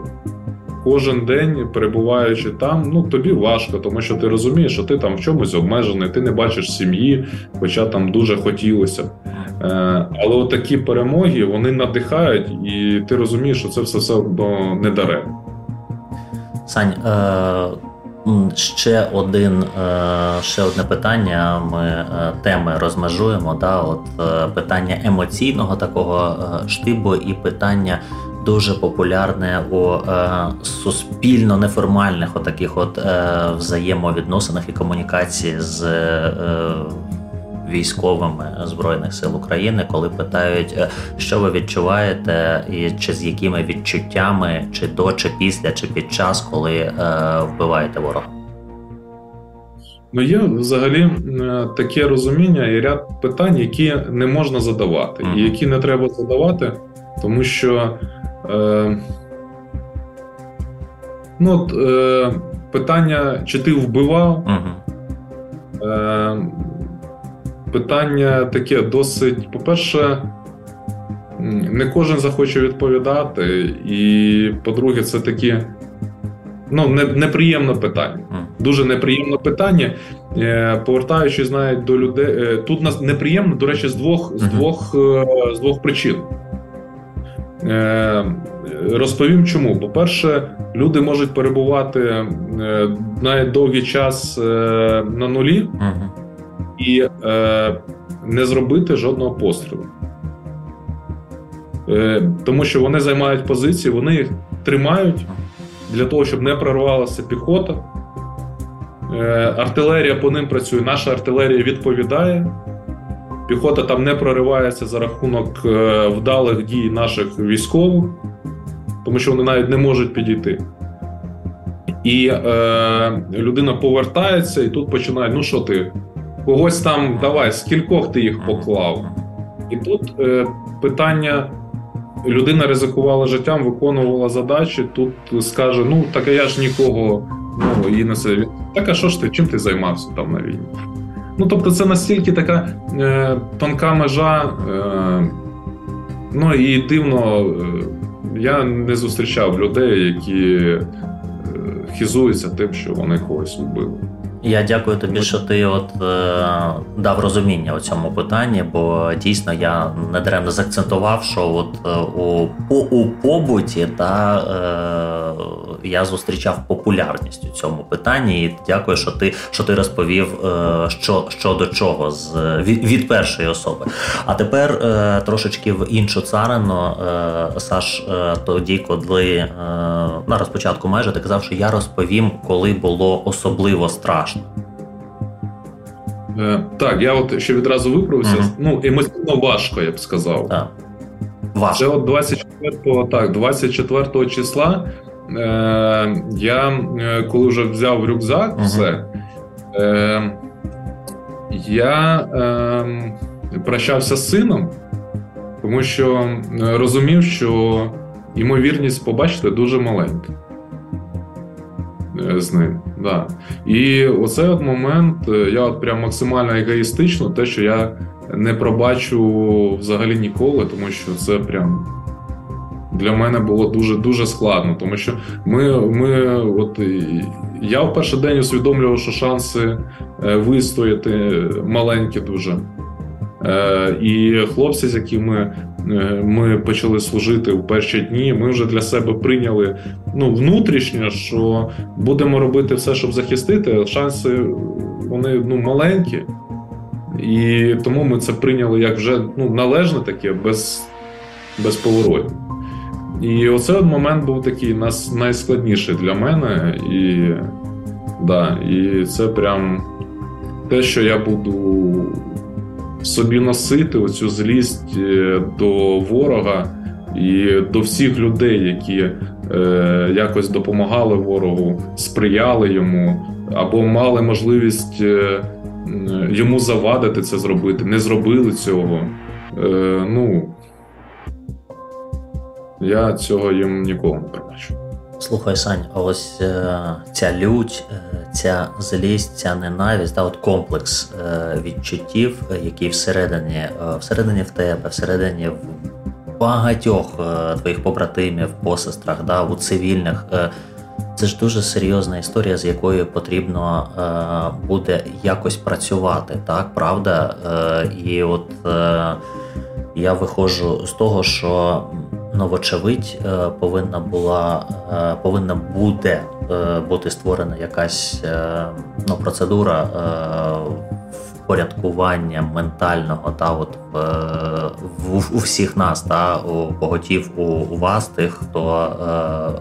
кожен день перебуваючи там, ну тобі важко, тому що ти розумієш, що ти там в чомусь обмежений, ти не бачиш сім'ї, хоча там дуже хотілося. Е, але такі перемоги вони надихають, і ти розумієш, що це все все одно не даремно. Сань. Е... Ще один, е, ще одне питання. Ми е, теми розмежуємо. Да, от питання емоційного такого штибу і питання дуже популярне у е, суспільно неформальних отаких от е, взаємовідносинах і комунікації з е, військовими збройних сил України, коли питають, е, що ви відчуваєте, і чи з якими відчуттями, чи до, чи після, чи під час, коли е, вбиваєте ворога. Ну, є взагалі е, таке розуміння і ряд питань, які не можна задавати, і які не треба задавати, тому що Е, ну, от, е, Питання, чи ти вбивав? Угу. Е, Питання таке досить, по-перше, не кожен захоче відповідати, і по-друге, це таке ну, не, неприємне питання. Дуже неприємне питання. Е, повертаючись навіть до людей, е, тут нас неприємно, до речі, з двох, з двох, з двох причин. Е, розповім чому. По-перше, люди можуть перебувати е, навіть довгий час е, на нулі і не зробити жодного пострілу. тому що вони займають позиції, вони їх тримають для того, щоб не прорвалася піхота. Артилерія по ним працює, наша артилерія відповідає. Піхота там не проривається за рахунок вдалих дій наших військових, тому що вони навіть не можуть підійти. І е, людина повертається, і тут починає: ну що ти, когось там давай, скількох ти їх поклав? І тут е, питання: людина ризикувала життям, виконувала задачі. Тут скаже: ну так я ж нікого ну, її не це. Так, а що ж ти? Чим ти займався там на війні? Ну тобто, це настільки така е, тонка межа, е, ну і дивно, е, я не зустрічав людей, які хізуються тим, що вони когось вбили. Я дякую тобі, що ти от е, дав розуміння у цьому питанні, бо дійсно я недаремно заакцентував, що от е, у у побуті та е, я зустрічав популярність у цьому питанні. І дякую, що ти що ти розповів, е, що що до чого з від, від першої особи. А тепер е, трошечки в іншу царину, е, Саш, тоді, коли на розпочатку майже ти казав, що я розповім, коли було особливо страшно так, я от ще відразу виправився. Угу. Ну, емоційно важко, я б сказав. Так. Важко. Це от 24 так, 24 числа. Е, Я е, коли вже взяв рюкзак, угу. все. Е, Я е, прощався з сином, тому що е, розумів, що ймовірність побачити дуже маленька. З ним. Да. І оцей от момент я от прям максимально егоїстично, те, що я не пробачу взагалі ніколи, тому що це прям. Для мене було дуже дуже складно, тому що ми ми от я в перший день усвідомлював, що шанси е, вистояти маленькі дуже. І хлопці, з якими Е, ми почали служити в перші дні. Ми вже для себе прийняли ну, внутрішньо, що будемо робити все, щоб захистити. Шанси вони ну, маленькі, і тому ми це прийняли як вже ну, належне таке, без без поворотів. І оцей момент був такий нас найскладніший для мене, і да, і це прям те, що я буду собі носити оцю злість е, до ворога і до всіх людей, які е, якось допомагали ворогу, сприяли йому або мали можливість е, йому завадити це зробити, не зробили цього. Е, Ну я цього їм ніколи не пробачу. Слухай, Сань, ось е, ця лють, е, ця злість, ця ненависть, да, от комплекс е, відчуттів, е, які всередині, е, всередині в тебе, всередині в багатьох е, твоїх побратимів, посестрах, да, у цивільних. Це ж дуже серйозна історія, з якою потрібно буде якось працювати, так, правда? І от я виходжу з того, що ну, вочевидь, е, повинна була е, повинна буде е, бути створена якась ну, процедура впорядкування ментального та от в, у всіх нас, та у богатів у, у вас, тих, хто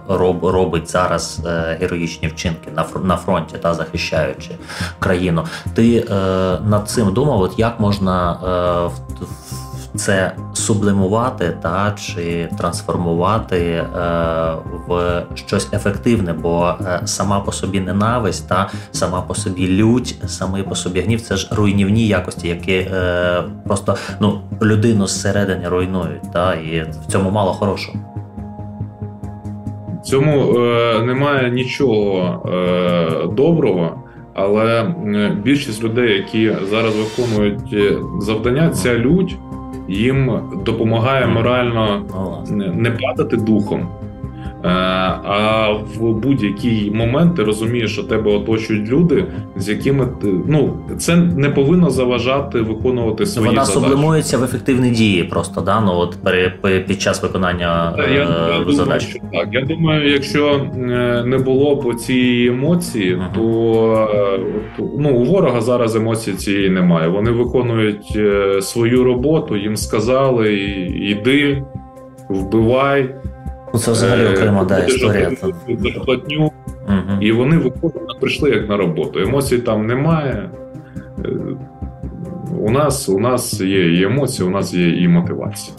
роб, робить зараз героїчні вчинки на на фронті та захищаючи країну. Ти над цим думав, от як можна в це сублимувати та чи трансформувати е, в щось ефективне, бо е, сама по собі ненависть та сама по собі лють, самий по собі гнів це ж руйнівні якості, які е, просто ну людину зсередини руйнують. Та і в цьому мало хорошого. Цьому е, немає нічого е, доброго. Але більшість людей, які зараз виконують е, завдання, ця лють їм допомагає морально не падати духом. Е, а в будь-який момент ти розумієш, що тебе оточують люди, з якими ти ну це не повинно заважати виконувати свої Вона задачі. Сублимується в ефективні дії, просто да ну от під час виконання я, я е, задач. Думаю, що так. Я думаю, якщо е, не було б цієї емоції, uh-huh. то, то ну у ворога зараз емоції цієї немає. Вони виконують свою роботу, їм сказали, іди вбивай. Ну, Це взагалі е, окрема да, історія. Зарплатню, угу. І вони виходять, прийшли як на роботу. Емоцій там немає. Е, у нас у нас є і емоції, у нас є і мотивація.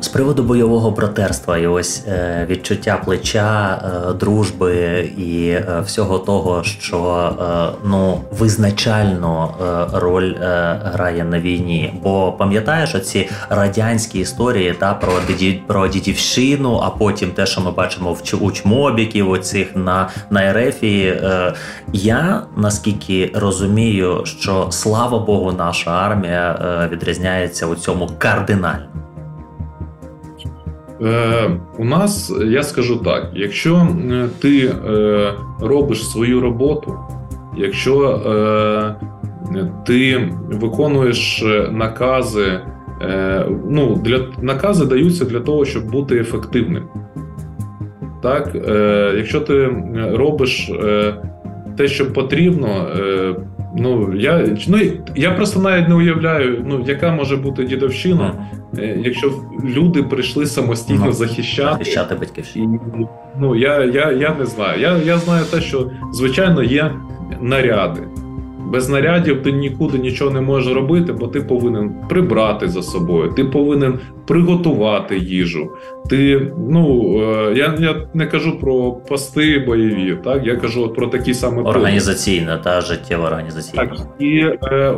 З приводу бойового братерства і ось е, відчуття плеча, е, дружби і е, всього того, що ну визначальну роль грає на війні. Бо пам'ятаєш оці радянські історії та про діді, про дідівщину, а потім те, що ми бачимо в у чмобіків, оцих на на Ерефії. Я наскільки розумію, що слава Богу, наша армія відрізняється у цьому кардинально. Е, У нас я скажу так: якщо е, ти е, робиш свою роботу, якщо ти виконуєш накази, ну для накази даються для того, щоб бути ефективним. Так, Якщо ти робиш те, що потрібно, ну я ну я просто навіть не уявляю, ну яка може бути дідовщина. Е, якщо люди прийшли самостійно ну, захищати захищати батьківщину. Ну я я, я не знаю. Я, Я знаю те, що звичайно є наряди. Без нарядів ти нікуди нічого не можеш робити, бо ти повинен прибрати за собою, ти повинен приготувати їжу. Ти ну е, я я не кажу про пости бойові, так я кажу про такі саме організаційне та життєво організаційне. Так і е,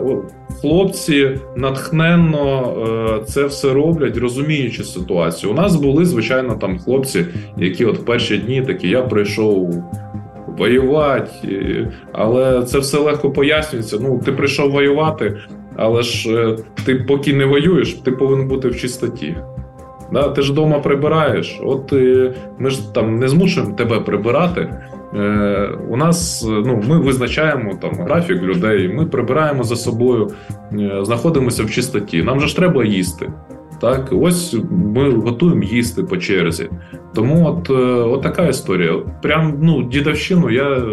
хлопці натхненно е, це все роблять, розуміючи ситуацію. У нас були звичайно там хлопці, які от перші дні такі я прийшов воювати, але це все легко пояснюється. Ну, ти прийшов воювати, але ж е, ти поки не воюєш, ти повинен бути в чистоті. Да? Ти ж вдома прибираєш. От е, ми ж там не змушуємо тебе прибирати. Е, У нас ну, ми визначаємо там графік людей, ми прибираємо за собою, е, знаходимося в чистоті. Нам же ж треба їсти. Так, ось ми готуємо їсти по черзі. Тому от, е, от така історія. Прям ну, дідовщину я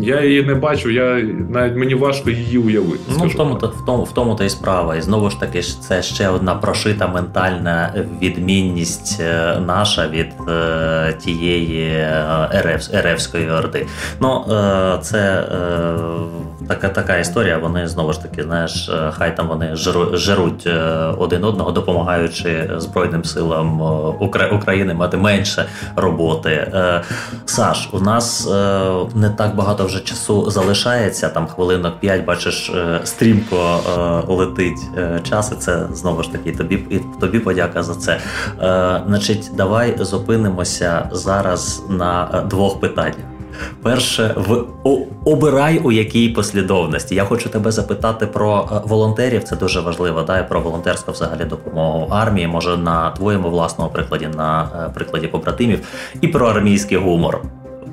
я її не бачу, я навіть мені важко її уявити. Ну в тому, в тому в тому та й справа. І знову ж таки, це ще одна прошита ментальна відмінність е, наша від е, тієї е, Еревської орди. Ну е, це е, така така історія. Вони знову ж таки, знаєш, е, хай там вони жируть один одного, допомагаючи Збройним силам України мати менше роботи. Е, Саш, у нас не так багато вже часу залишається, там хвилинок 5, бачиш, е, стрімко е, летить е, час, і це знову ж таки тобі і тобі подяка за це. Значить, давай зупинимося зараз на двох питаннях. Перше, в о, обирай у якій послідовності. Я хочу тебе запитати про волонтерів. Це дуже важливо. Да, про волонтерську взагалі допомогу армії. Може на твоєму власному прикладі, на прикладі побратимів, і про армійський гумор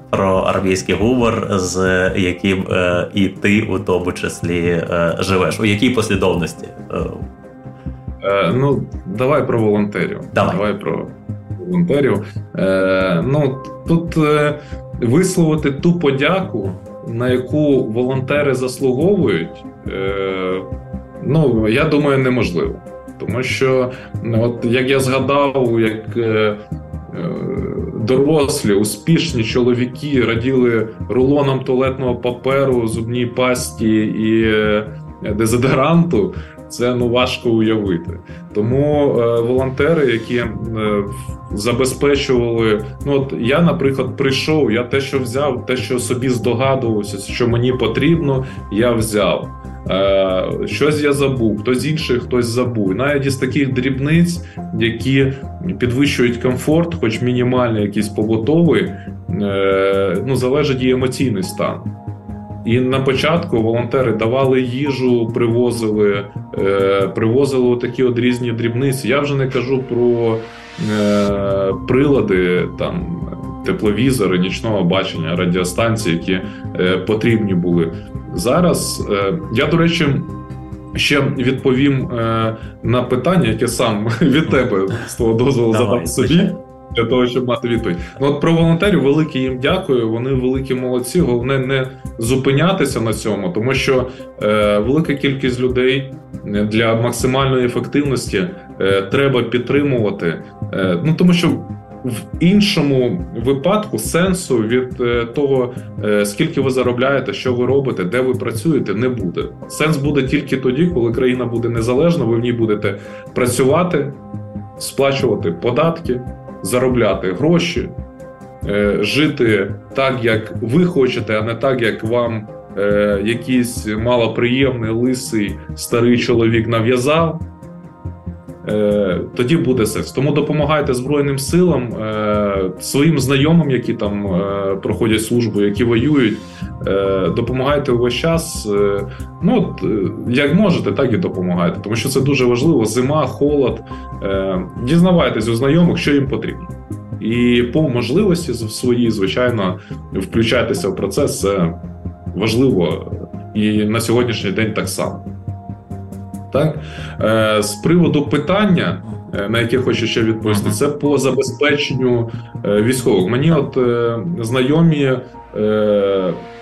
про армійський гумор, з яким е, і ти у тому числі е, живеш. У якій послідовності? Е, Ну, давай про волонтерів. Давай, давай про волонтерів. Е, Ну тут е, висловити ту подяку, на яку волонтери заслуговують. Е, Ну, я думаю, неможливо. Тому що, от як я згадав, як е, Е, дорослі, успішні чоловіки раділи рулоном туалетного паперу, зубній пасті і е, дезодоранту. Це ну важко уявити. Тому е, волонтери, які е, забезпечували, ну от я, наприклад, прийшов, я те, що взяв, те, що собі здогадувався, що мені потрібно, я взяв. Е, щось я забув, хтось інший, хтось забув. Навіть із таких дрібниць, які підвищують комфорт, хоч мінімальний, якийсь побутовий, е, ну залежить і емоційний стан. І на початку волонтери давали їжу, привозили, е, привозили такі от різні дрібниці. Я вже не кажу про прилади там. Тепловізори, нічного бачення, радіостанції, які потрібні були. Зараз е, я, до речі, ще відповім е, на питання, яке сам (laughs) від тебе з твого дозволу задав собі. Для того, щоб мати відповідь. Ну от про волонтерів велике їм дякую. Вони великі молодці. Головне не зупинятися на цьому, тому що е, велика кількість людей для максимальної ефективності е, треба підтримувати. Е, ну тому що в іншому випадку сенсу від е, того, е, скільки ви заробляєте, що ви робите, де ви працюєте, не буде. Сенс буде тільки тоді, коли країна буде незалежна, ви в ній будете працювати, сплачувати податки, заробляти гроші, е, жити так, як ви хочете, а не так, як вам якийсь малоприємний лисий старий чоловік нав'язав. Е, тоді буде сенс. Тому допомагайте Збройним силам, е, своїм знайомим, які там е, проходять службу, які воюють. Допомагайте увесь час. Ну як можете, так і допомагайте, тому що це дуже важливо. Зима, холод. Дізнавайтесь у знайомих, що їм потрібно. І по можливості свої, звичайно, включайтеся в процес. Це важливо і на сьогоднішній день так само. Так е, з приводу питання, е, на яке хочу ще відповісти, це по забезпеченню е, військових. Мені от знайомі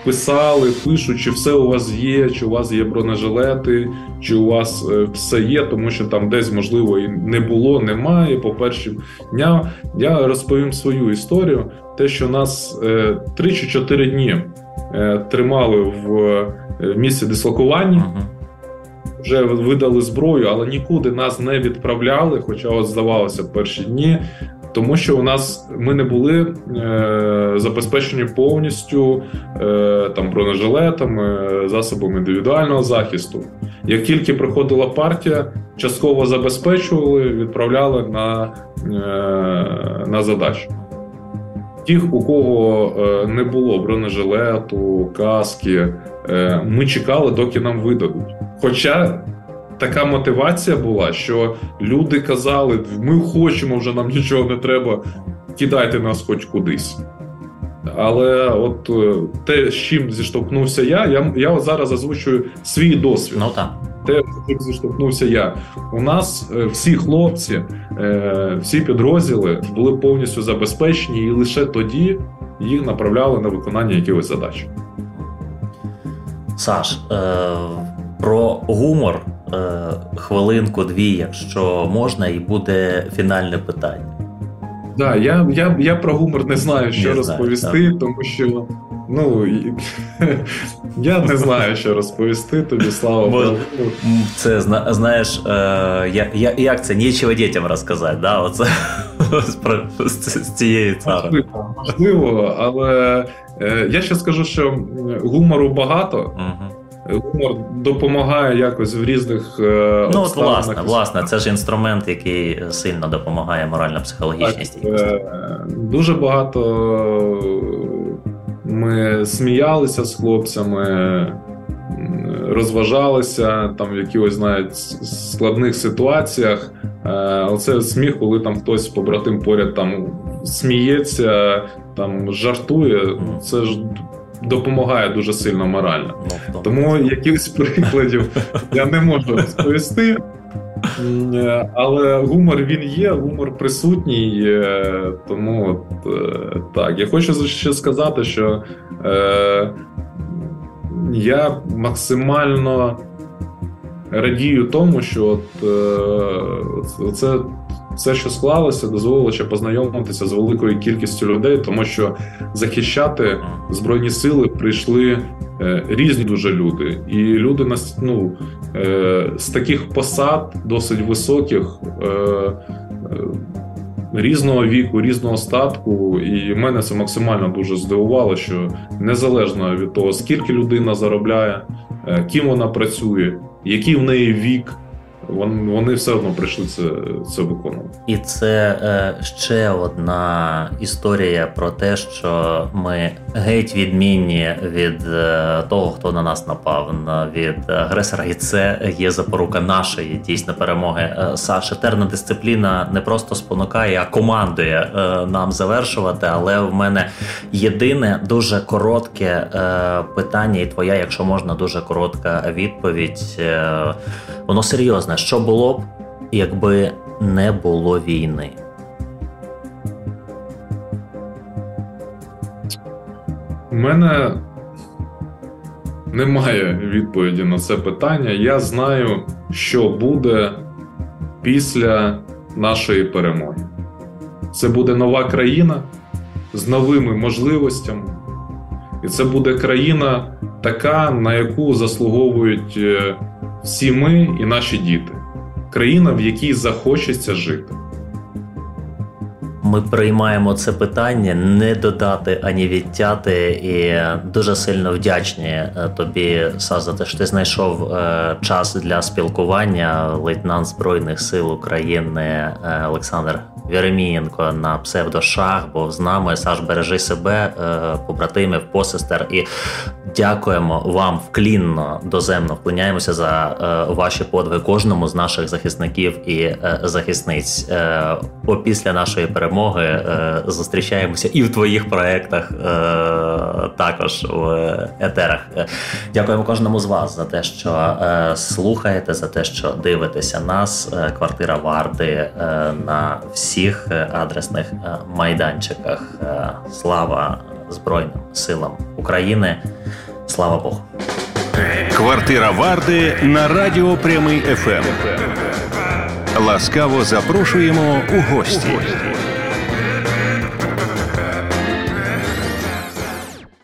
писали, пишуть, чи все у вас є, чи у вас є бронежилети, чи у вас все є, тому що там десь можливо і не було, немає. По першим дням я розповім свою історію. Те, що нас 3 чи 4 дні тримали в місці дислокування вже видали зброю, але нікуди нас не відправляли. Хоча, от здавалося, перші дні. Тому що у нас ми не були е, забезпечені повністю е, там бронежилетами, засобами індивідуального захисту. Як тільки приходила партія, частково забезпечували, відправляли на, е, на задачу. Тих, у кого е, не було бронежилету, каски, е, ми чекали, доки нам видадуть. Хоча така мотивація була, що люди казали: ми хочемо, вже нам нічого не треба, кидайте нас хоч кудись. Але от е, те, з чим зіштовхнувся я, я я зараз озвучую свій досвід. Ну так. Те, з чим зіштовхнувся я. У нас е, всі хлопці, е, всі підрозділи були повністю забезпечені, і лише тоді їх направляли на виконання якихось задач. Саш, про гумор е, хвилинку-дві, якщо можна, і буде фінальне питання. Да, я я, я про гумор не знаю, що не розповісти, знаю, тому що ну (laughs) я не знаю, що розповісти тобі, слава Богу. Це знаєш, е, як, як це нічого дітям розказати, да? Оце (laughs) з, з цієї цари. Можливо, але е, я ще скажу, що гумору багато. Угу. Гумор допомагає якось в різних е, ну от власне, власне, це ж інструмент, який сильно допомагає морально-психологічній стійкості. Е, дуже багато ми сміялися з хлопцями, розважалися там в якихось навіть складних ситуаціях. Е, оце сміх, коли там хтось побратим поряд там сміється, там жартує. Це ж допомагає дуже сильно морально. Ну, Тому якихось прикладів я не можу розповісти. Але гумор він є, гумор присутній. Тому от, е, так. Я хочу ще сказати, що е, я максимально радію тому, що от, е, це все, що склалося, дозволило ще познайомитися з великою кількістю людей, тому що захищати збройні сили прийшли е, різні дуже люди, і люди нас ну, е, з таких посад досить високих. Е, Різного віку, різного статку, і мене це максимально дуже здивувало, що незалежно від того, скільки людина заробляє, ким вона працює, який в неї вік, вони все одно прийшли це це виконувати. І це е, ще одна історія про те, що ми геть відмінні від е, того, хто на нас напав, від агресора, і це є запорука нашої дійсно перемоги. Е, Саша, терна дисципліна не просто спонукає, а командує е, нам завершувати. Але в мене єдине дуже коротке е, питання, і твоя, якщо можна, дуже коротка відповідь. Е, воно серйозне що було б, якби не було війни? У мене немає відповіді на це питання. Я знаю, що буде після нашої перемоги. Це буде нова країна з новими можливостями. І це буде країна така, на яку заслуговують е, всі ми і наші діти. Країна, в якій захочеться жити. Ми приймаємо це питання не додати ані відтяти, і дуже сильно вдячні е, тобі, Сас, за те, що ти знайшов е, час для спілкування. Лейтенант Збройних сил України е, Олександр Вєремієнко на псевдошах, бо з нами Саш, бережи себе, побратимів, посестер, і дякуємо вам вклінно доземно вклоняємося за ваші подвиги кожному з наших захисників і захисниць. Опісля нашої перемоги. Е, зустрічаємося і в твоїх проєктах, е, також в етерах. Е, дякуємо кожному з вас за те, що слухаєте, за те, що дивитеся нас. Квартира Варди на всіх адресних майданчиках. Слава Збройним силам України. Слава Богу. Квартира Варди на радіо Прямий ФМ. Ласкаво запрошуємо у гості.